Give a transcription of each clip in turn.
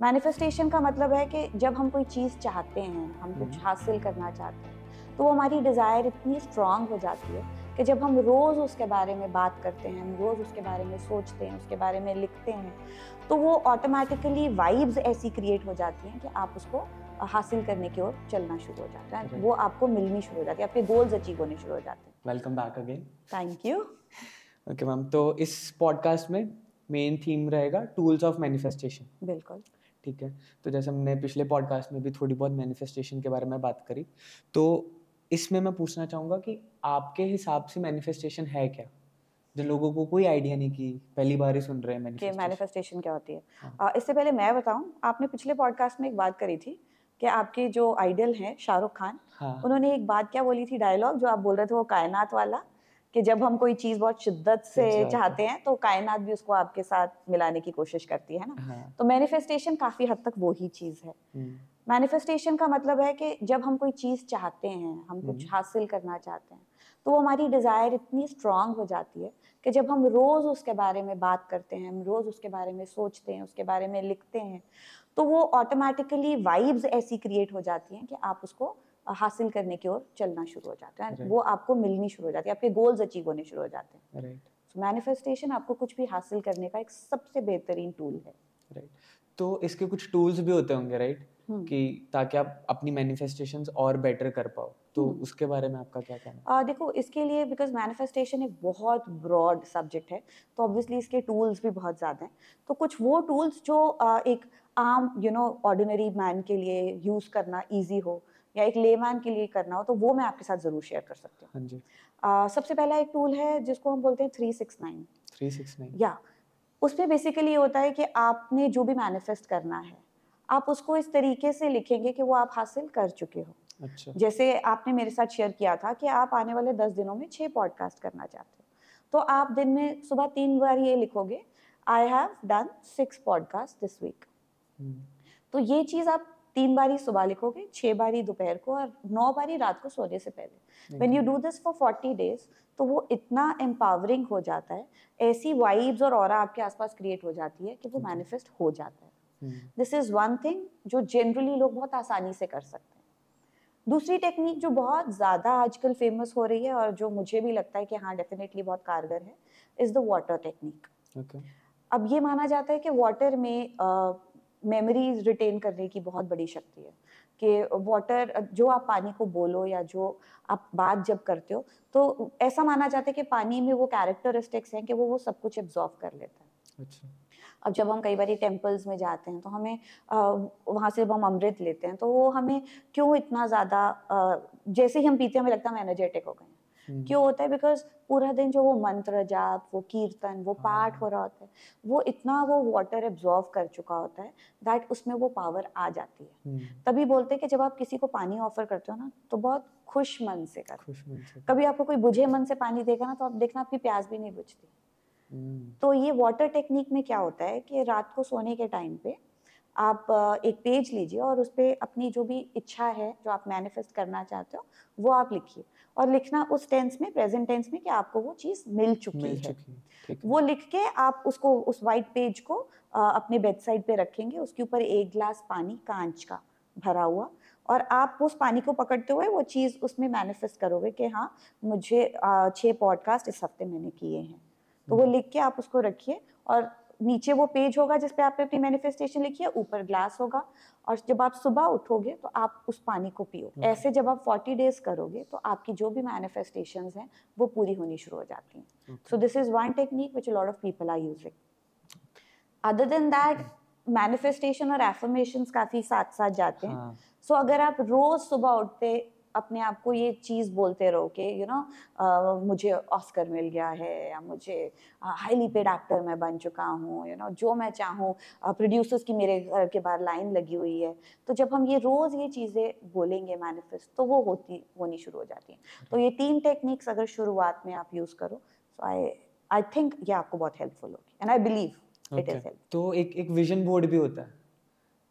Manifestation का मतलब है कि जब हम कोई चीज़ चाहते हैं हम कुछ हम्म। हासिल करना चाहते हैं तो वो हमारी डिज़ायर इतनी स्ट्रांग हो जाती है कि जब हम रोज़ उसके बारे में बात करते हैं हम रोज़ उसके बारे में सोचते हैं उसके बारे में लिखते हैं तो वो ऑटोमेटिकली वाइब्स ऐसी क्रिएट हो जाती हैं कि आप उसको हासिल करने की ओर चलना शुरू हो जाता है। वो आपको मिलनी शुरू हो जाती है आपके गोल्स अचीव होने शुरू हो जाते हैं। Welcome back again thank you okay ma'am तो इस पॉडकास्ट में मेन थीम रहेगा टूल्स ऑफ़ मैनिफेस्टेशन बिल्कुल। ठीक है? तो जैसे हमने पिछले पॉडकास्ट में भी थोड़ी बहुत मैनिफेस्टेशन के बारे में बात करी। तो इसमें मैं पूछना चाहूँगा कि आपके हिसाब से मैनिफेस्टेशन है क्या? जिन लोगों को कोई आइडिया नहीं कि पहली बार ही सुन रहे हैं कि मैनिफेस्टेशन मैनिफेस्टेशन क्या होती है। हाँ। इससे पहले मैं बताऊँ आपने पिछले पॉडकास्ट में एक बात करी थी कि आपके जो आइडल हैं शाहरुख खान हाँ। उन्होंने एक बात क्या बोली थी डायलॉग जो आप बोल रहे थे वो कायनात वाला? कि जब हम कोई चीज़ बहुत शिद्दत से चाहते हैं। तो कायनात भी उसको आपके साथ मिलाने की कोशिश करती है ना हाँ तो मैनिफेस्टेशन काफ़ी हद तक वो ही चीज़ है हम्म, मैनिफेस्टेशन का मतलब है कि जब हम कोई चीज़ चाहते हैं हम कुछ हम्म। हासिल करना चाहते हैं तो वो हमारी डिज़ायर इतनी स्ट्रांग हो जाती है कि जब हम रोज़ उसके बारे में बात करते हैं हम रोज़ उसके बारे में सोचते हैं उसके बारे में लिखते हैं तो वो ऑटोमेटिकली वाइब्स ऐसी क्रिएट हो जाती हैं कि आप उसको हासिल करने की ओर चलना शुरू हो जाता है। Right. वो आपको मिलनी शुरू हो जाती है आपके गोल्स अचीव होने शुरू हो जाते हैं। राइट सो मैनिफेस्टेशन आपको कुछ भी हासिल करने का एक सबसे बेहतरीन टूल है। राइट तो इसके कुछ टूल्स भी होते होंगे राइट हम्म। कि ताकि आप अपनी मैनिफेस्टेशंस और बेटर कर पाओ। तो हम्म। उसके बारे में आपका क्या कहना आ, देखो इसके लिए बिकॉज़ मैनिफेस्टेशन एक बहुत ब्रॉड सब्जेक्ट है तो ऑब्वियसली इसके टूल्स भी बहुत ज़्यादा हैं। तो कुछ वो टूल्स जो एक आम यू नो ऑर्डिनरी मैन के लिए यूज़ करना ईजी हो या एक लेमैन के लिए करना हो तो वो मैं आपके साथ ज़रूर शेयर कर सकती हूँ। हाँ जी। सबसे पहला एक टूल है जिसको हम बोलते हैं three six nine three six nine या उसमें बेसिकली ये होता है कि आपने जो भी मैनिफेस्ट करना है आप उसको इस तरीके से लिखेंगे कि वो आप हासिल कर चुके हो। अच्छा। जैसे आपने मेरे साथ शेयर किया था कि आप आने वाले दस दिनों में छः पॉडकास्ट करना चाहते हो। तो आप दिन में सुबह तीन बार ये लिखोगे I have done six podcast this week तो ये चीज़ आप तीन बारी सुबह लिखोगे छः बारी दोपहर को और नौ बारी रात को सोने से पहले। When you do this for forty days तो वो इतना एम्पावरिंग हो जाता है ऐसी वाइब्स और ऑरा आपके आसपास क्रिएट हो जाती है कि वो मैनिफेस्ट हो जाता है। दिस इज़ वन थिंग जो जनरली लोग बहुत आसानी से कर सकते हैं। दूसरी टेक्निक जो बहुत ज़्यादा आजकल फ़ेमस हो रही है और जो मुझे भी लगता है कि हाँ डेफिनेटली बहुत कारगर है इज़ द वाटर टेक्निक अब ये माना जाता है कि वाटर में मेमोरीज रिटेन करने की बहुत बड़ी शक्ति है कि वाटर जो आप पानी को बोलो या जो आप बात जब करते हो तो ऐसा माना जाता है कि पानी में वो कैरेक्टरिस्टिक्स हैं कि वो वो सब कुछ एब्जॉर्व कर लेता है। अच्छा। अब जब हम कई बार टेम्पल्स में जाते हैं तो हमें वहाँ से जब हम अमृत लेते हैं तो वो हमें क्यों इतना ज़्यादा जैसे ही हम पीते हैं हमें लगता है हम एनर्जेटिक हो गए क्यों होता है? बिकॉज़ पूरा दिन जो वो मंत्र जाप वो कीर्तन वो पाठ हाँ। हो रहा होता है वो इतना वो वाटर एब्जॉर्व कर चुका होता है दैट उसमें वो पावर आ जाती है। हम्म, तभी बोलते हैं कि जब आप किसी को पानी ऑफ़र करते हो ना तो बहुत खुश मन से कर खुश मन से कभी आपको कोई बुझे मन से पानी देगा ना तो आप देखना आपकी प्यास भी नहीं बुझती। हम्म, तो ये वाटर टेक्निक में क्या होता है कि रात को सोने के टाइम पे आप एक पेज लीजिए और उस पर अपनी जो भी इच्छा है जो आप मैनिफेस्ट करना चाहते हो वो आप लिखिए। और लिखना उस टेंस में प्रेजेंट टेंस में कि आपको वो चीज़ मिल चुकी मिल है। चुकी वो लिख के आप उसको उस वाइट पेज को अ, अपने बेड साइड पे रखेंगे उसके ऊपर एक ग्लास पानी कांच का भरा हुआ और आप उस पानी को पकड़ते हुए वो चीज़ उसमें मैनिफेस्ट करोगे कि हाँ मुझे अ, छः पॉडकास्ट इस हफ़्ते मैंने किए हैं। तो वो हम्म। लिख के आप उसको रखिए और नीचे वो पेज होगा जिस पे आपने अपनी मैनिफेस्टेशन लिखी है ऊपर ग्लास होगा और जब आप सुबह उठोगे तो आप उस पानी को पियो Okay. ऐसे जब आप 40 डेज़ करोगे तो आपकी जो भी मैनिफेस्टेशन हैं वो पूरी होनी शुरू हो जाती हैं so this is one which a lot of people are using. Other than that, manifestation और affirmations काफ़ी साथ साथ जाते हैं. हाँ सो so, अगर आप रोज सुबह उठते अपने आप को ये चीज़ बोलते रहो कि यू नो मुझे ऑस्कर मिल गया है या मुझे हाईली पेड एक्टर मैं बन चुका हूँ यू नो जो मैं चाहूँ प्रोड्यूसर्स की मेरे घर के बाहर लाइन लगी हुई है। तो जब हम ये रोज़ ये चीज़ें बोलेंगे मैनिफेस्ट तो वो होती होनी शुरू हो जाती हैं। तो ये तीन टेक्निक्स अगर शुरुआत में आप यूज़ करो सो आई आई थिंक ये आपको बहुत हेल्पफुल होगी। And I believe it is help तो एक एक विजन बोर्ड भी होता है।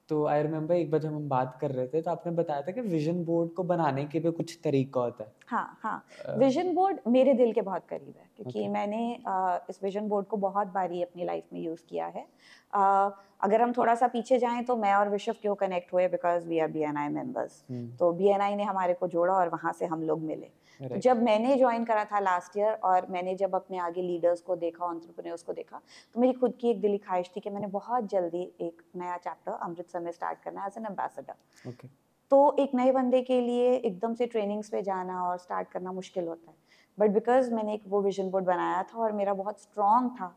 तो आई रिमेम्बर एक बार जब हम बात कर रहे थे तो आपने बताया था कि विजन बोर्ड को बनाने के भी कुछ तरीका होता है। हाँ हाँ। विजन बोर्ड मेरे दिल के बहुत करीब है क्योंकि Okay. मैंने अ, इस विजन बोर्ड को बहुत बारी अपनी लाइफ में यूज़ किया है। अ, अगर हम थोड़ा सा पीछे जाएँ तो मैं और विश्व क्यों कनेक्ट हुए? Because we are B N I members तो बी एन आई ने हमारे को जोड़ा और वहाँ से हम लोग मिले। तो जब मैंने ज्वाइन करा था लास्ट ईयर और मैंने जब अपने आगे लीडर्स को देखा ऑन्टरप्रन्योर्स को देखा तो मेरी खुद की एक दिली ख्वाहिश थी कि मैंने बहुत जल्दी एक नया चैप्टर अमृतसर में स्टार्ट करना है एज एन एम्बेसडर Okay. तो एक नए बंदे के लिए एकदम से ट्रेनिंग्स पे जाना और स्टार्ट करना मुश्किल होता है. बट बिकॉज़ मैंने एक वो विजन बोर्ड बनाया था और मेरा बहुत स्ट्रॉन्ग था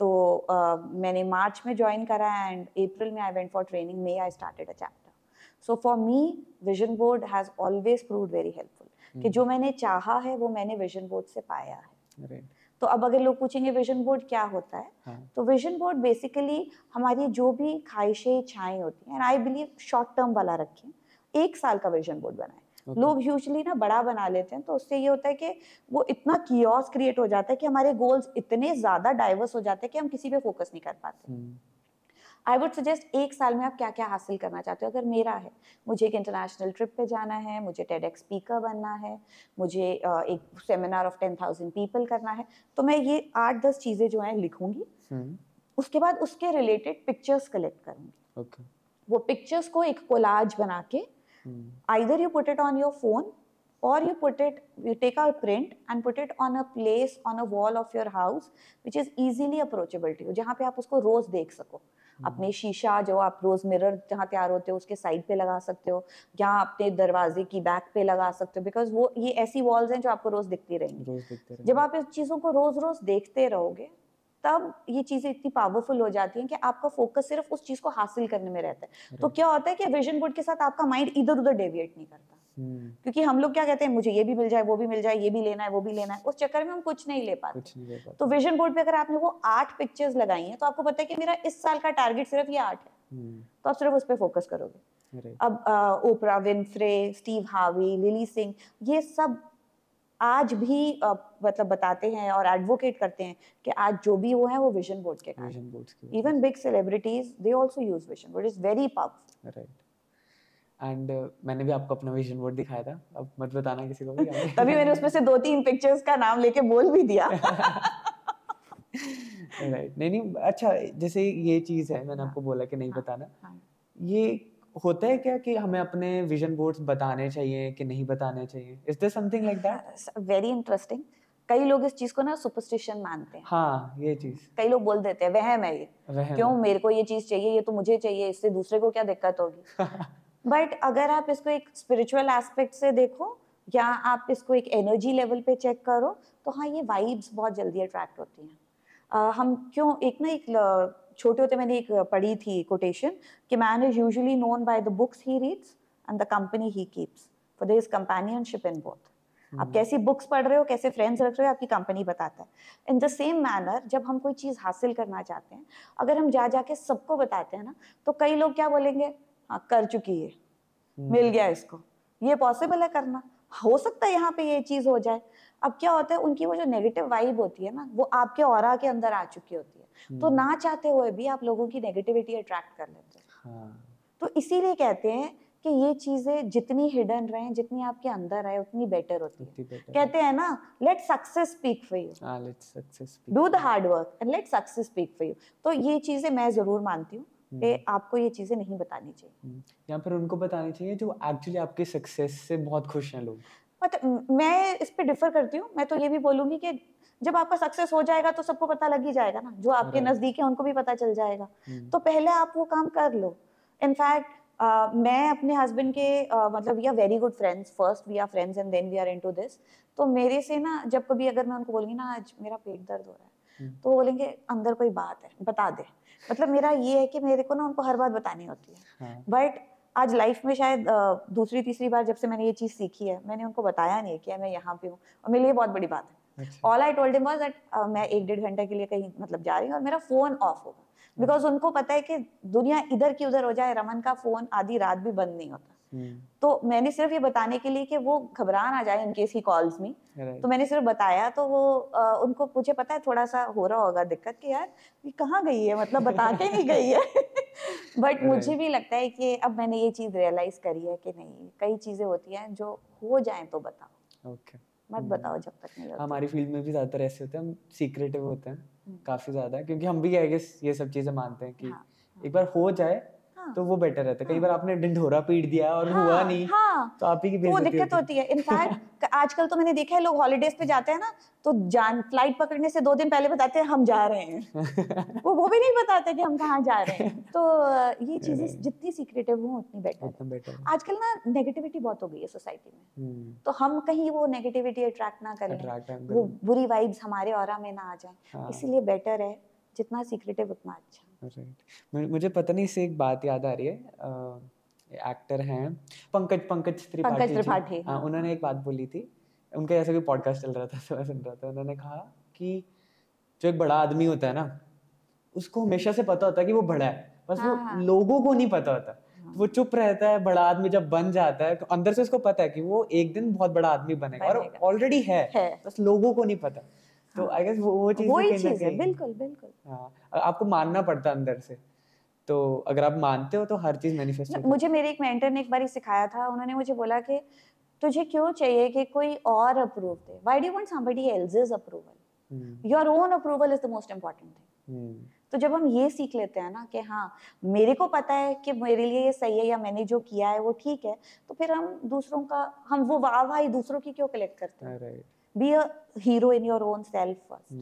तो uh, मैंने मार्च में ज्वाइन करा एंड अप्रैल में I went for training May I started a chapter so for me vision board has always prove very helpful कि जो मैंने चाहा है वो मैंने विजन बोर्ड से पाया है। तो अब अगर लोग पूछेंगे विजन बोर्ड क्या होता है? हाँ। तो विजन बोर्ड बेसिकली हमारी जो भी ख्वाहिशें इच्छाएँ होती हैं आई बिलीव शॉर्ट टर्म वाला रखें एक साल का विजन बोर्ड बनाएँ। Okay. लोग यूजली ना बड़ा बना लेते हैं तो उससे ये होता है कि वो इतना कियोस क्रिएट हो जाता है कि हमारे गोल्स इतने ज़्यादा डाइवर्स हो जाते हैं कि हम किसी पे फोकस नहीं कर पाते। हम्म, आई वुड सजेस्ट एक साल में आप क्या क्या हासिल करना चाहते हो? अगर मेरा है मुझे एक इंटरनेशनल ट्रिप पे जाना है मुझे टेड स्पीकर बनना है मुझे अ, एक seminar of ten thousand people करना है तो मैं ये आठ दस चीज़ें जो हैं लिखूँगी। हम्म, उसके बाद उसके रिलेटेड पिक्चर्स कलेक्ट करूँगी। Okay. वो पिक्चर्स को एक कोलाज बना के either you put it on your phone or you put it you take out print and put it on a place on a wall of your house which is easily approachable to you जहाँ पे आप उसको रोज देख सको। अपने शीशा जो आप रोज मिरर जहाँ तैयार होते हो उसके साइड पे लगा सकते हो या अपने दरवाजे की बैक पे लगा सकते हो बिकॉज़ वो ये ऐसी वॉल्स हैं जो आपको रोज दिखती रहेंगी। जब आप इस चीज़ों को रोज रोज देखते रहोगे तब ये चीज़ें इतनी पावरफुल हो जाती हैं कि आपका फोकस सिर्फ़ उस चीज़ को हासिल करने में रहता है। तो क्या होता है कि विजन बोर्ड के साथ आपका माइंड इधर उधर डेविएट नहीं करता। क्योंकि हम लोग क्या कहते हैं मुझे ये भी मिल जाए वो भी मिल जाए ये भी लेना है वो भी लेना है। उस चक्कर में हम कुछ नहीं ले पाते। कुछ नहीं ले पाते। तो विजन बोर्ड पे अगर आपने वो आठ पिक्चर्स लगाई हैं तो आपको पता है कि मेरा इस साल का टारगेट सिर्फ़ ये आठ है। हम्म, तो आप सिर्फ़ उस पर फोकस करोगे। अब Oprah Winfrey Steve Harvey Lilly Singh ये सब आज भी मतलब बताते हैं और एडवोकेट करते हैं कि आज जो भी वो है वो विजन बोर्ड के कारण। Even big celebrities they also use vision board is very powerful and मैंने भी आपको अपना विजन बोर्ड दिखाया था। अब मत बताना किसी को भी तभी मैंने उसमें से दो तीन पिक्चर्स का नाम लेके बोल भी दिया। राइट नहीं नहीं अच्छा जैसे ये चीज़ है मैंने आपको बोला कि नहीं हाँ, बताना। हाँ। ये होता है क्या कि हमें अपने विजन बोर्ड्स बताने चाहिए कि नहीं बताने चाहिए? Is there something like that very interesting कई लोग इस चीज़ को ना सुपरस्टिशन मानते हैं। हाँ ये चीज़। कई लोग बोल देते हैं वहम है ये। क्यों? मेरे को ये चीज़ चाहिए ये तो मुझे चाहिए इससे दूसरे को क्या दिक्कत होगी? बट अगर आप इसको एक स्पिरिचुअल एस्पेक्ट से देखो या आप इसको एक एनर्जी लेवल पे चेक करो तो हाँ ये वाइब्स बहुत जल्दी अट्रैक्ट होती हैं। अ, हम क्यों एक ना एक छोटे होते मैंने एक पढ़ी थी कोटेशन कि man is usually known by the books he reads and the company he keeps for is companionship in both आप कैसी बुक्स पढ़ रहे हो कैसे फ्रेंड्स रख रहे हो आपकी कंपनी बताता है। इन द सेम मैनर जब हम कोई चीज़ हासिल करना चाहते हैं अगर हम जा जाके सबको बताते हैं ना तो कई लोग क्या बोलेंगे? हाँ कर चुकी है। मिल गया इसको। ये पॉसिबल है करना। हो सकता है यहाँ पे ये चीज़ हो जाए। अब क्या होता है उनकी वो जो नेगेटिव वाइब होती है ना वो आपके और के अंदर आ चुकी होती है। तो ना चाहते हुए भी आप लोगों की नेगेटिविटी अट्रैक्ट कर लेते हैं। हाँ। तो इसीलिए कहते हैं कि ये चीज़ें जितनी हिडन रहे जितनी आपके अंदर आए उतनी बेटर होती है। कहते हैं ना let success speak for you let's success do the hard work and let success speak for you तो ये चीज़ें मैं ज़रूर मानती हूँ। हम्म। कि आपको ये चीज़ें नहीं बतानी चाहिए। या फिर उनको बतानी चाहिए जो एक्चुअली आपके सक्सेस से बहुत खुश हैं लोग। मतलब मैं इस पे डिफर करती हूँ। मैं तो ये भी बोलूँगी कि जब आपका सक्सेस हो जाएगा तो सबको पता लग ही जाएगा ना। जो आपके नज़दीक है उनको भी पता चल जाएगा। हम्म, तो पहले आप वो काम कर लो। इनफैक्ट Uh, मैं अपने हस्बैंड के uh, मतलब we are very good friends first we are friends and then we are into this तो मेरे से ना जब कभी अगर मैं उनको बोलूँगी ना आज मेरा पेट दर्द हो रहा है। हम्म। तो वो बोलेंगे अंदर कोई बात है बता दे। मतलब मेरा ये है कि मेरे को ना उनको हर बात बतानी होती है। हाँ। बट आज लाइफ में शायद दूसरी तीसरी बार जब से मैंने ये चीज़ सीखी है मैंने उनको बताया नहीं है कि मैं यहाँ पे हूँ। और मेरे लिए बहुत बड़ी बात है। All I told him was that मैं एक डेढ़ घंटे के लिए कहीं मतलब जा रही हूँ और मेरा फ़ोन ऑफ़ होगा। बिकॉज़ उनको पता है कि दुनिया इधर की उधर हो जाए रमन का फ़ोन आधी रात भी बंद नहीं होता। तो मैंने सिर्फ़ ये बताने के लिए कि वो घबरा ना जाए इनकेस ही कॉल्स मी. तो मैंने सिर्फ़ बताया तो वो अ, उनको मुझे पता है थोड़ा सा हो रहा होगा दिक्कत कि यार ये कहाँ गई है मतलब बता के नहीं गई है बट मुझे भी लगता है कि अब मैंने ये चीज़ रियलाइज़ करी है कि नहीं कई चीज़ें होती हैं जो हो जाए तो बताओ Okay. मत हम्म। बताओ जब तक नहीं हमारी फ़ील्ड में भी ज़्यादातर ऐसे होते हैं हम सीक्रेटिव होते हैं हम्म। काफ़ी ज़्यादा क्योंकि हम भी आई गेस ये सब चीज़ें मानते हैं कि हाँ, एक बार हो जाए हाँ, तो वो बेटर रहता है। कई हाँ। बार आपने ढिंढोरा पीट दिया और हुआ हाँ, नहीं हाँ। तो आप ही की वो दिक्कत होती है। इनफैक्ट आजकल तो मैंने देखा है लोग हॉलीडेज पे जाते हैं ना तो जान फ़्लाइट पकड़ने से दो दिन पहले बताते हैं हम जा रहे हैं। वो वो भी नहीं बताते कि हम कहाँ जा रहे हैं। तो ये चीज़ें जितनी सीक्रेटिव हो उतनी बेटर आजकल ना नेगेटिविटी बहुत हो गई है सोसाइटी में। तो हम कहीं वो नेगेटिविटी अट्रैक्ट ना करें। वो बुरी वाइब्स हमारे और में ना आ जाए। हाँ। इसीलिए बेटर है। जितना सीक्रेटिव उतना अच्छा। राइट मुझे पता नहीं इससे एक बात याद आ रही है। एक्टर हैं पंकज पंकज त्रिपाठी त्रिपाठी, हाँ हाँ। उन्होंने एक बात बोली थी। उनका ऐसा कोई पॉडकास्ट चल रहा था तो मैं सुन रहा था। उन्होंने कहा कि जो एक बड़ा आदमी होता है ना उसको हमेशा से पता होता है कि वो बड़ा है। बस वो हाँ। लोगों को नहीं पता होता। हाँ। वो चुप रहता है बड़ा आदमी जब बन जाता है तो अंदर से उसको पता है कि वो एक दिन बहुत बड़ा आदमी बनेगा और ऑलरेडी है। है। बस लोगों को नहीं पता। तो हाँ। आई गेस वो वो चीज़ वही चीज़ है बिल्कुल बिल्कुल। हाँ आपको मानना पड़ता है अंदर से। तो अगर आप मानते हो तो हर चीज़ मैनिफेस्ट होती मुझे मेरे एक मेंटर ने एक बार ही सिखाया था उन्होंने मुझे बोला कि तुझे क्यों चाहिए कि कोई और approve they? Why do want somebody else's approval your own approval is the most important thing तो जब हम ये सीख लेते हैं ना कि हाँ मेरे को पता है कि मेरे लिए ये सही है या मैंने जो किया है वो ठीक है तो फिर हम दूसरों का हम वो वाह वाह दूसरों की क्यों कलेक्ट करते हैं? Be a hero in your own self first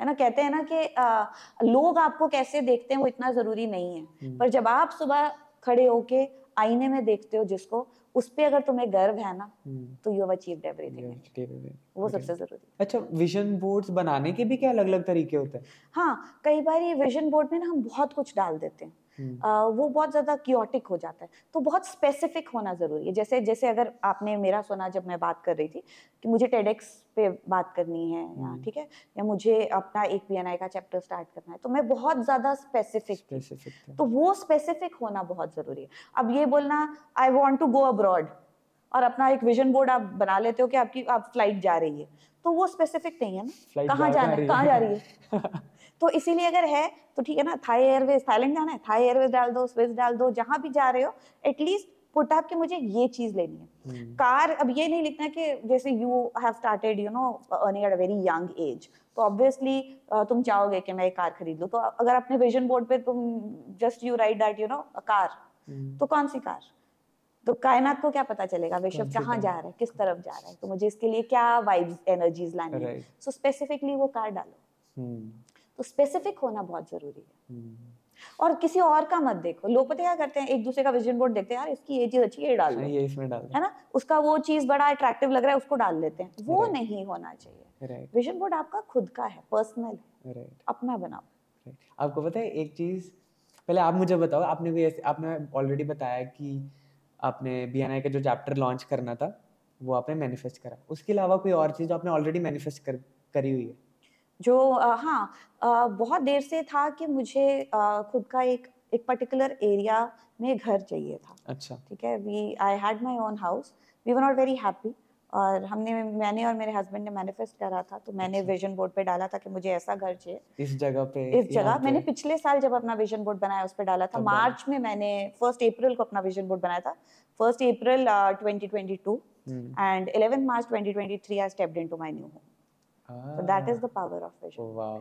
है ना? कहते हैं ना कि आ, लोग आपको कैसे देखते हैं वो इतना ज़रूरी नहीं है। हम्म, पर जब आप सुबह खड़े होके आईने में देखते हो जिसको उस पे अगर तुम्हें गर्व है ना हम्म, तो यू हैव अचीव्ड एवरीथिंग वो. सबसे ज़रूरी अच्छा विजन बोर्ड्स बनाने के भी क्या अलग अलग तरीके होते हैं? हाँ कई बार ये विजन बोर्ड में ना हम बहुत कुछ डाल देते हैं। आ, वो बहुत ज़्यादा क्योटिक हो जाता है। तो बहुत स्पेसिफिक होना ज़रूरी है। जैसे जैसे अगर आपने मेरा सुना जब मैं बात कर रही थी कि मुझे टेडेक्स पे बात करनी है या हम्म। ठीक है? या मुझे अपना एक पीएनआई का चैप्टर स्टार्ट करना है तो मैं बहुत ज़्यादा स्पेसिफिक थी। तो वो स्पेसिफिक होना बहुत ज़रूरी है। अब ये बोलना I want to go abroad और अपना एक विजन बोर्ड आप बना लेते हो कि आपकी आप फ़्लाइट जा रही है। तो वो स्पेसिफिक नहीं है ना। कहाँ जा जाना है? कहाँ जा रही है? तो इसीलिए अगर है तो ठीक है ना थाई एयरवेज थाईलैंड जाना है थाई एयरवेज डाल दो स्विस डाल दो जहाँ भी जा रहे हो एटलीस्ट पुट अप कि मुझे ये चीज़ लेनी है। हम्म, कार अब ये नहीं लिखना कि जैसे you have started you know earning at a very young age तो ऑब्वियसली तुम चाहोगे कि मैं एक कार खरीद लूँ तो अगर अपने विजन बोर्ड पे तुम just you write that you know car हम्म, तो कौन सी कार तो कायनात को क्या पता चलेगा विश्व कहाँ जा रहा है किस तरफ़ जा रहा है तो मुझे इसके लिए क्या वाइब्स एनर्जीज लानी है? सो स्पेसिफिकली वो कार डालो। हम्म, तो स्पेसिफिक होना बहुत ज़रूरी है। हम्म, और किसी और का मत देखो। लोग पता क्या करते हैं? एक दूसरे का विजन बोर्ड देखते हैं यार इसकी ये चीज़ अच्छी है ये डाल हाँ, ये इसमें डाल है ना? उसका वो चीज़ बड़ा अट्रैक्टिव लग रहा है उसको डाल लेते हैं। वो Right. नहीं होना चाहिए। विजन बोर्ड आपका खुद का है पर्सनल है। अपना बनाओ आपको पता है एक चीज़ पहले आप मुझे बताओ आपने भी ऐसे आपने ऑलरेडी बताया कि आपने बी का जो चैप्टर लॉन्च करना था वो आपने मैनिफेस्ट करा। उसके अलावा कोई और चीज़ जो आपने ऑलरेडी मैनिफेस्ट कर करी हुई है? जो अ, हाँ अ, बहुत देर से था कि मुझे अ, खुद का एक एक पर्टिकुलर एरिया में घर चाहिए था। अच्छा। ठीक है? We I had my own house we were not very happy और हमने मैंने और मेरे हस्बैंड ने मैनिफेस्ट करा था तो मैंने अच्छा। विजन बोर्ड पे डाला था कि मुझे ऐसा घर चाहिए। इस जगह पे इस जगह मैंने पिछले साल जब अपना विजन बोर्ड बनाया उस पर डाला था। मार्च में मैंने फ़र्स्ट अप्रैल को अपना विजन बोर्ड बनाया था। First April twenty twenty two and eleven March twenty twenty three I stepped in to my new home Is ah, the power of vision. वाह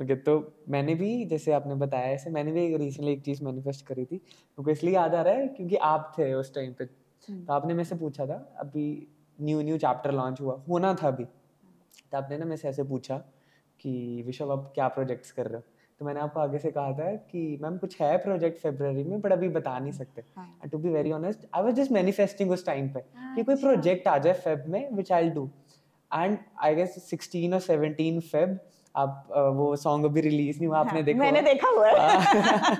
ओके तो मैंने भी जैसे आपने बताया ऐसे मैंने भी रिसेंटली एक चीज़ मैनिफेस्ट करी थी। क्योंकि इसलिए याद आ रहा है क्योंकि आप थे उस टाइम पे। हम्म। तो आपने मेरे से पूछा था अभी न्यू न्यू चैप्टर लॉन्च हुआ। होना था अभी। तो आपने ना मेरे से ऐसे पूछा कि विश्व आप क्या प्रोजेक्ट्स कर रहे हो? तो मैंने आपको आगे से कहा था कि मैम कुछ है प्रोजेक्ट फेब्रवरी में बट अभी बता नहीं सकते। To be very honest I was just manifesting उस टाइम पे कि कोई अच्छा। प्रोजेक्ट आ जाए फेब में which I do and I guess 16 और 17 फेब आप वो सॉन्ग अभी रिलीज़ नहीं हुआ आपने हाँ, देखा मैंने। देखा हुआ है।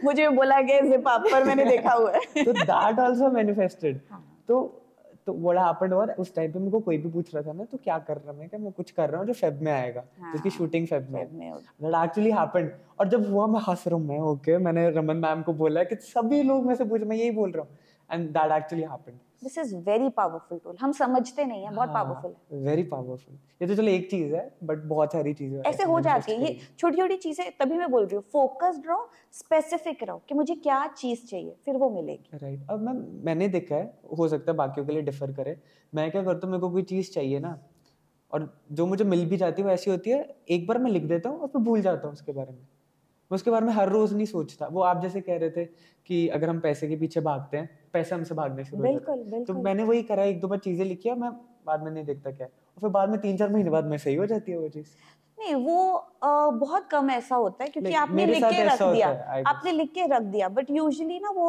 मुझे बोला गया जिप अप पर मैंने देखा हुआ है। तो दैट आल्सो मैनिफेस्टेड। तो तो व्हाट हैपेंड और उस टाइम पे मेरे को कोई भी पूछ रहा था ना तो क्या कर रहा मैं क्या मैं कुछ कर रहा हूँ जो फेब में आएगा जिसकी हाँ, शूटिंग फेब में दैट एक्चुअली हैपेंड और जब हुआ मैं हंस रहा हूँ मैं ओके मैंने रमन मैम को बोला कि सभी लोग मैं से पूछ मैं यही बोल रहा हूँ। And that actually happened this is very powerful tool हम समझते नहीं है हाँ, बहुत पावरफुल है। वेरी पावरफुल ये तो चलो एक चीज़ है बट बहुत सारी चीज़ें ऐसे हो जाती है। ये छोटी छोटी चीज़ें तभी मैं बोल रही हूँ फोकस्ड रहो स्पेसिफिक रहो कि मुझे क्या चीज़ चाहिए फिर वो मिलेगी। राइट अब मैं मैंने देखा है हो सकता है बाकियों के लिए डिफर करे। मैं क्या करता हूँ मेरे को कोई चीज़ चाहिए ना और जो मुझे मिल भी जाती है वो ऐसी होती है एक बार मैं लिख देता हूँ और फिर भूल जाता हूँ उसके बारे में। मैं उसके बारे में हर रोज नहीं सोचता। वो आप जैसे कह रहे थे कि अगर हम पैसे के पीछे भागते हैं पैसे हमसे भागने शुरू जाता बिल्कुल तो मैंने वही करा एक दो बार चीज़ें लिखी है मैं बाद में नहीं देखता क्या। और फिर बाद में तीन चार महीने बाद में सही हो जाती है वो चीज़। नहीं वो अ, बहुत कम ऐसा होता है क्योंकि आपने लिख के रख दिया. आपने लिख के रख दिया बट यूजुअली ना वो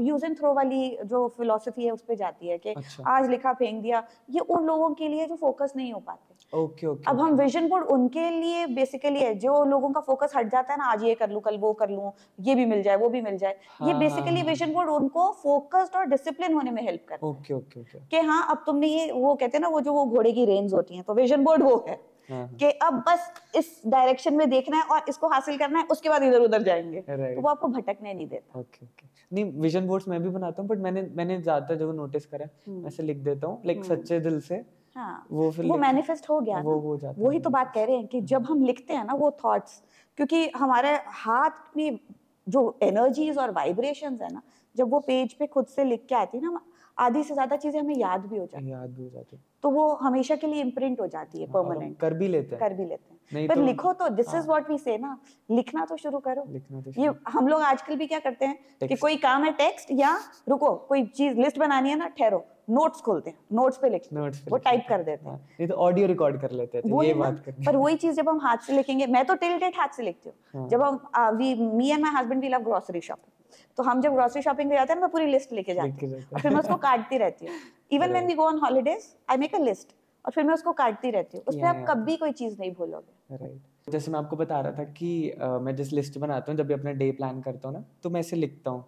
यूज़ एंड थ्रो वाली जो फिलोसफी है उस पर जाती है कि अच्छा। आज लिखा फेंक दिया। ये उन लोगों के लिए जो फोकस नहीं हो पाते। ओके ओके अब हम विजन बोर्ड उनके लिए बेसिकली है जो लोगों का फोकस हट जाता है ना आज ये कर लूँ कल वो कर लूँ ये भी मिल जाए वो भी मिल जाए ये हाँ, बेसिकली हाँ, विजन बोर्ड उनको फोकस्ड और डिसिप्लिन होने में हेल्प करता है। Okay okay okay. कि हाँ अब तुमने ये वो कहते हैं ना वो जो वो घोड़े की रेंज होती है तो विजन बोर्ड वो है। हाँ कि अब बस इस डायरेक्शन में देखना है और इसको हासिल करना है उसके बाद इधर उधर जाएँगे तो वो आपको भटकने नहीं देता। Okay okay. नहीं विजन बोर्ड्स मैं भी बनाता हूँ बट मैंने मैंने ज़्यादातर जो नोटिस करा है हम्म। ऐसे लिख देता हूँ लाइक हम्म। सच्चे दिल से। हाँ वो फिर वो मैनिफेस्ट हो गया वो हो जाता वही है। तो बात कह रहे हैं कि जब हम लिखते हैं ना वो थॉट्स क्योंकि हमारे हाथ में जो एनर्जीज और वाइब्रेशंस है ना जब वो पेज पे खुद से लिख के आती है ना आधी से ज़्यादा चीज़ें हमें याद भी हो जाती है। याद भी हो जाती है। तो वो हमेशा के लिए इम्प्रिंट हो जाती है हाँ, परमानेंट कर भी लेते हैं। कर भी लेते हैं। पर तो लिखो तो दिस इज़ हाँ। व्हाट वी से ना। लिखना तो शुरू करो। लिखना तो ये हम लोग आजकल भी क्या करते हैं कि कोई काम है टेक्स्ट या रुको कोई चीज़ लिस्ट बनानी है ना ठहरो। नोट्स खोलते हैं नोट्स पे लिखते हैं। नोट्स पे वो टाइप कर देते हैं। हाँ, नहीं तो ऑडियो रिकॉर्ड कर लेते हैं तो ये बात करनी पर वही चीज़ जब हम हाथ से लिखेंगे मैं तो टिल डेट हाथ से लिखती हूँ। हाँ। जब हम we me and my husband we love grocery shopping तो हम जब ग्रोसरी शॉपिंग पे जाते हैं मैं पूरी लिस्ट लेके जाती हूँ। और फिर मैं उसको काटती रहती हूँ। Even when we go on holidays I make a list और फिर मैं उसको काटती रहती हूँ। उस पर आप कभी कोई चीज़ नहीं भूलोगे। राइट जैसे मैं आपको बता रहा था कि अ, मैं जिस लिस्ट बनाता हूँ जब भी अपना डे प्लान करता हूँ ना तो मैं ऐसे लिखता हूँ।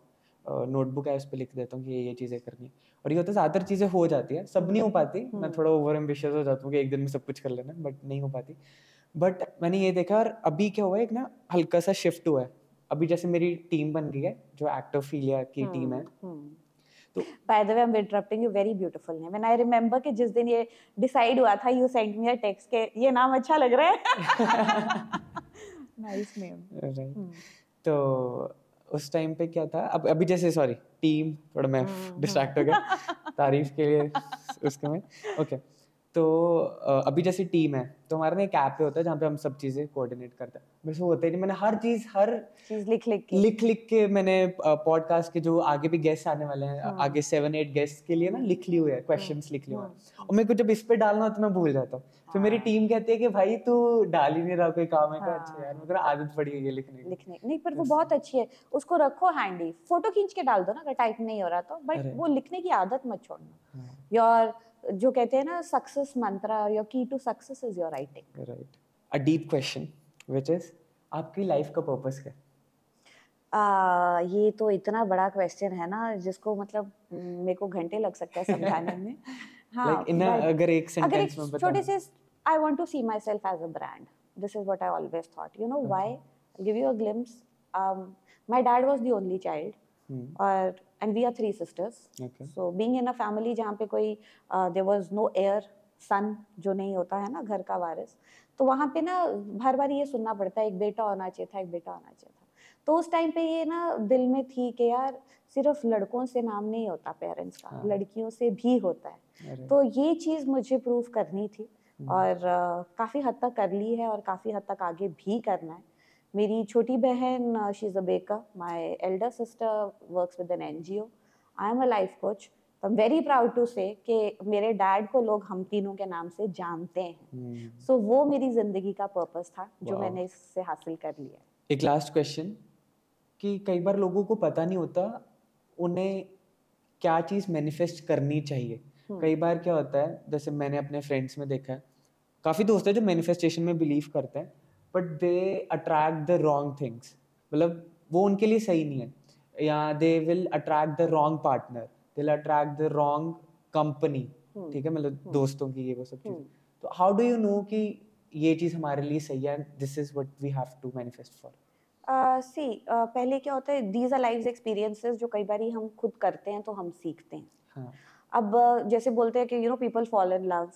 नोटबुक है उस पर लिख देता हूँ कि ये ये चीज़ें करनी है। और ये होता है ज़्यादातर चीज़ें हो जाती है। सब नहीं हो पाती। मैं हम्म। थोड़ा ओवर एम्बिशियस हो जाता हूँ कि एक दिन में सब कुछ कर लेना बट नहीं हो पाती। बट मैंने ये देखा और अभी क्या हुआ है एक ना हल्का सा शिफ्ट हुआ है। अभी जैसे मेरी टीम बन गई है जो एक्टर फीलिया की टीम है। तो by the way I am interrupting you very beautiful name and I remember कि जिस दिन ये डिसाइड हुआ था you sent me a text के ये नाम अच्छा लग रहा है। नाइस नेम राइट तो उस टाइम पे क्या था? अब अभी जैसे सॉरी टीम थोड़ा मैं डिस्ट्रैक्ट हो गया। तारीफ़ के लिए उसके में। ओके तो अभी जैसे टीम है तो हमारा ना एक ऐप पे होता है जहाँ पे हम सब चीज़ें कोऑर्डिनेट करते हैं। मेरे से होता ही नहीं मैंने हर चीज़ हर चीज़ लिख लिख के। लिख लिख के मैंने पॉडकास्ट के जो आगे भी गेस्ट आने वाले हैं हाँ। आगे सेवन एट गेस्ट के लिए ना लिख ली हुई है क्वेश्चंस लिख लिए हुए हैं। और मेरे को जब इस पे डालना हो तो मैं भूल जाता हूँ। फिर मेरी हाँ। टीम कहती है कि भाई तू डाल ही नहीं रहा कोई काम। है क्या अच्छा हाँ। यार मेरे आदत पड़ी हुई है लिखने की। लिखने नहीं पर वो बहुत अच्छी है। उसको रखो हैंडी फ़ोटो खींच के डाल दो ना अगर टाइप नहीं हो रहा तो। बट वो लिखने की आदत मत छोड़ना। हाँ, योर जो कहते हैं ना success mantra your key to success is your writing right a deep question which is आपकी लाइफ का पर्पस क्या? आ, ये तो इतना बड़ा क्वेश्चन है ना जिसको मतलब मेरे को घंटे लग सकता है समझाने में। हाँ Like, in a- अगर एक सेंटेंस में छोटे बताओ से I want to see myself as a brand this is what I always thought you know why give you a glimpse my dad was the only child hmm, और and we are three sisters so being in a family जहाँ पे कोई there was no heir son जो नहीं होता है ना घर का वारिस तो वहाँ पे ना हर बार ये सुनना पड़ता है एक बेटा होना चाहिए था एक बेटा होना चाहिए था। तो उस टाइम पे ये ना दिल में थी कि यार सिर्फ़ लड़कों से नाम नहीं होता पेरेंट्स का हाँ। लड़कियों से भी होता है। तो ये चीज़ मुझे प्रूव करनी थी हम्म, और uh, काफ़ी हद तक कर ली है और काफ़ी हद तक आगे भी करना है। मेरी छोटी बहन she is a baker my elder sister works with an NGO I am a life coach I am very proud to say कि मेरे डैड को लोग हम तीनों के नाम से जानते हैं। सो वो मेरी ज़िंदगी का पर्पस था जो Wow. मैंने इससे हासिल कर लिया। एक लास्ट क्वेश्चन कि कई बार लोगों को पता नहीं होता उन्हें क्या चीज़ मैनिफेस्ट करनी चाहिए। हम्म। कई बार क्या होता है जैसे मैंने अपने फ्रेंड्स में देखा है काफ़ी दोस्त है जो मैनिफेस्टेशन में बिलीव करते हैं। But they attract the wrong things मतलब वो उनके लिए सही नहीं है। या they will attract the wrong partner they will attract the wrong company ठीक है? मतलब हम्म। दोस्तों की ये वो सब चीज़। हम्म। तो हाउ डू यू नो कि ये चीज़ हमारे लिए सही है? This is what we have to manifest for सी पहले क्या होता है दीज आर लाइफ एक्सपीरियंसेस जो कई बार हम खुद करते हैं तो हम सीखते हैं। हाँ। अब uh, जैसे बोलते हैं कि you know people fall in love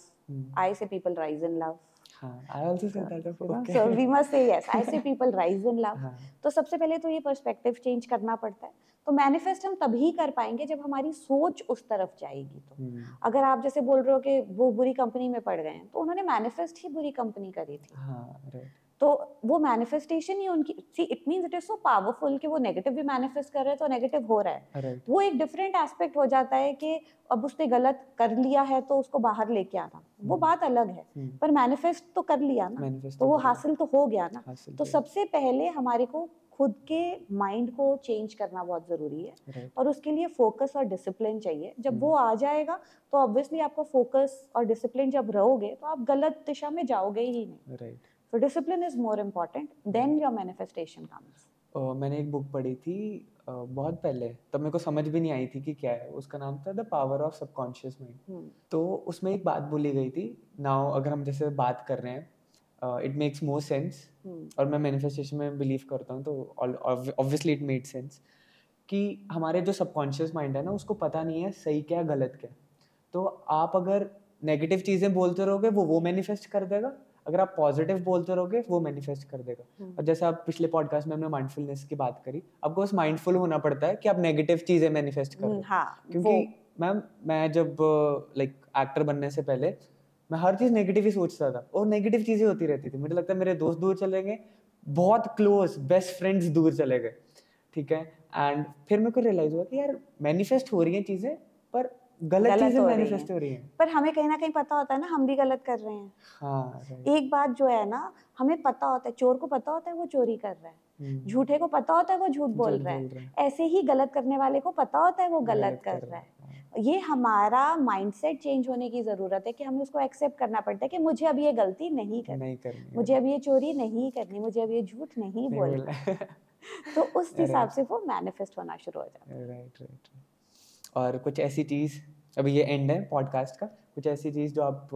I say people rise in love हाँ I also said that okay so we must say yes I say people rise in love हाँ। तो सबसे पहले तो ये पर्सपेक्टिव चेंज करना पड़ता है। तो मैनिफेस्ट हम तभी कर पाएँगे जब हमारी सोच उस तरफ़ जाएगी तो। hmm. अगर आप जैसे बोल रहे हो कि वो बुरी कंपनी में पड़ गए हैं तो उन्होंने मैनिफेस्ट ही बुरी कंपनी करी थी। हाँ राइट तो वो मैनिफेस्टेशन ही उनकी see it means it is so powerful कि वो नेगेटिव भी मैनिफेस्ट कर रहे हैं तो नेगेटिव हो रहा है। राइट वो एक डिफरेंट एस्पेक्ट हो जाता है कि अब उसने गलत कर लिया है तो उसको बाहर लेके आना। वो हम्म। बात अलग है हम्म, पर मैनिफेस्ट तो कर लिया ना। मैनिफेस्ट तो वो हासिल तो हो गया ना। तो सबसे पहले हमारे को खुद के माइंड को चेंज करना बहुत ज़रूरी है। राइट और उसके लिए फोकस और डिसिप्लिन चाहिए। जब हम्म। वो आ जाएगा तो ऑब्वियसली आपका फोकस और डिसिप्लिन जब रहोगे तो आप गलत दिशा में जाओगे ही नहीं। Right So discipline is more important. Then your manifestation comes. अ, मैंने एक बुक पढ़ी थी बहुत पहले तब मेरे को समझ भी नहीं आई थी कि क्या है उसका नाम था the power of subconscious mind. तो उसमें एक बात बोली गई थी नाउ अगर हम जैसे बात कर रहे हैं इट मेक्स मोर सेंस. और मैं मैनिफेस्टेशन में बिलीव करता हूँ तो ऑब्वियसली इट मेड सेंस कि हमारे जो सबकॉन्शियस माइंड है ना उसको पता नहीं है सही क्या गलत क्या तो आप अगर नेगेटिव चीज़ें बोलते रहोगे वो वो मैनिफेस्ट कर देगा अगर आप पॉजिटिव बोलते रहोगे वो मैनिफेस्ट कर देगा। Hmm. और जैसे आप पिछले पॉडकास्ट में हमने माइंडफुलनेस की बात करी आपको बस माइंडफुल होना पड़ता है कि आप नेगेटिव चीज़ें मैनिफेस्ट कर Hmm, रहे हो। हाँ क्योंकि मैम मैं जब लाइक एक्टर बनने से पहले मैं हर चीज़ नेगेटिव ही सोचता था और नेगेटिव चीज़ें होती रहती थी। मुझे लगता है मेरे दोस्त दूर चले गए बहुत क्लोज बेस्ट फ्रेंड्स दूर चले गए। ठीक है? एंड फिर मेरे को रियलाइज़ हुआ कि यार मैनिफेस्ट हो रही हैं चीज़ें पर गलत गलत चीज़ें मैनिफेस्ट हैं। हो रही हैं। पर हमें कहीं ना कहीं पता होता है ना हम भी गलत कर रहे हैं। हाँ एक बात जो है ना हमें पता होता है चोर को पता होता है वो चोरी कर रहा है। हम्म, झूठे को पता होता है वो झूठ बोल रहा है। ऐसे ही गलत करने वाले को पता होता है वो गलत कर रहा है। ये हमारा माइंडसेट चेंज होने की ज़रूरत है कि हमें उसको एक्सेप्ट करना पड़ता है कि मुझे अब ये गलती नहीं करनी। नहीं करनी। मुझे अब ये चोरी नहीं करनी मुझे अब ये झूठ नहीं नहीं बोलना। तो उस हिसाब से वो मैनिफेस्ट होना शुरू हो जाता है। राइट राइट और कुछ ऐसी चीज़ अभी ये एंड है पॉडकास्ट का कुछ ऐसी चीज़ जो आप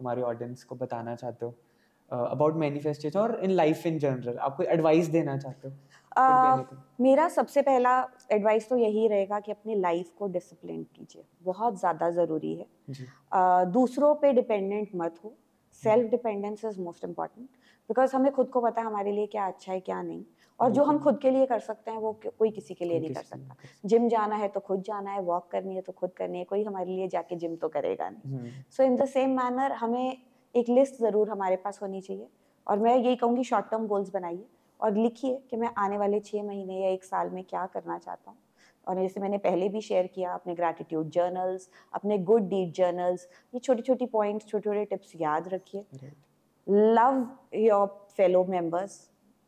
हमारे ऑडियंस को बताना चाहते हो अबाउट मैनिफेस्टेशन और इन लाइफ इन जनरल आप कोई एडवाइस देना चाहते हो. मेरा सबसे पहला एडवाइस तो यही रहेगा कि अपनी लाइफ को डिसिप्लिन कीजिए बहुत ज़्यादा ज़रूरी है। दूसरों पे डिपेंडेंट मत हो self dependence is most important because हमें खुद को पता है हमारे लिए क्या अच्छा है क्या नहीं। और जो हम खुद के लिए कर सकते हैं वो कोई किसी के लिए नहीं कर सकता। जिम जाना है तो खुद जाना है वॉक करनी है तो खुद करनी है कोई हमारे लिए जाके जिम तो करेगा नहीं। So in the same manner हमें एक लिस्ट ज़रूर हमारे पास होनी चाहिए। और मैं यही कहूँगी शॉर्ट टर्म गोल्स बनाइए। और लिखिए कि मैं आने वाले छः महीने या एक साल में क्या करना चाहता हूँ। और जैसे मैंने पहले भी शेयर किया अपने ग्रैटिट्यूड जर्नल्स अपने गुड डीड जर्नल्स ये छोटी छोटी पॉइंट्स छोटे छोटे टिप्स याद रखिए। Right. love your fellow members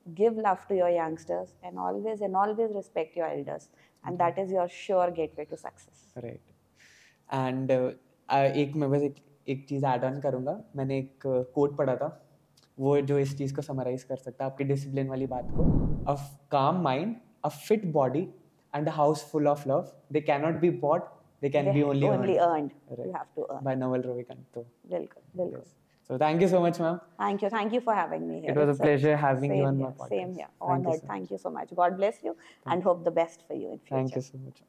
give love to your youngsters and always and always respect your elders and that is your sure gateway to success. Right and एक मैं बस एक एक चीज़ ऐड ऑन करूँगा। मैंने एक कोट पढ़ा था। वो जो इस चीज़ को समराइज कर सकता है आपकी डिसिप्लिन वाली बात को। A calm mind a fit body and a house full of love. They cannot be bought, they can they be only, only earned. earned. Right. You have to earn. By Naval Ravikant. Welcome. Welcome. Yes. So thank you so much, ma'am. Thank you. Thank you for having me here. It was a pleasure having same, you on my podcast. Same here. Honored. Thank, you so, thank you so much. God bless you thank and hope the best for you in future. Thank you so much.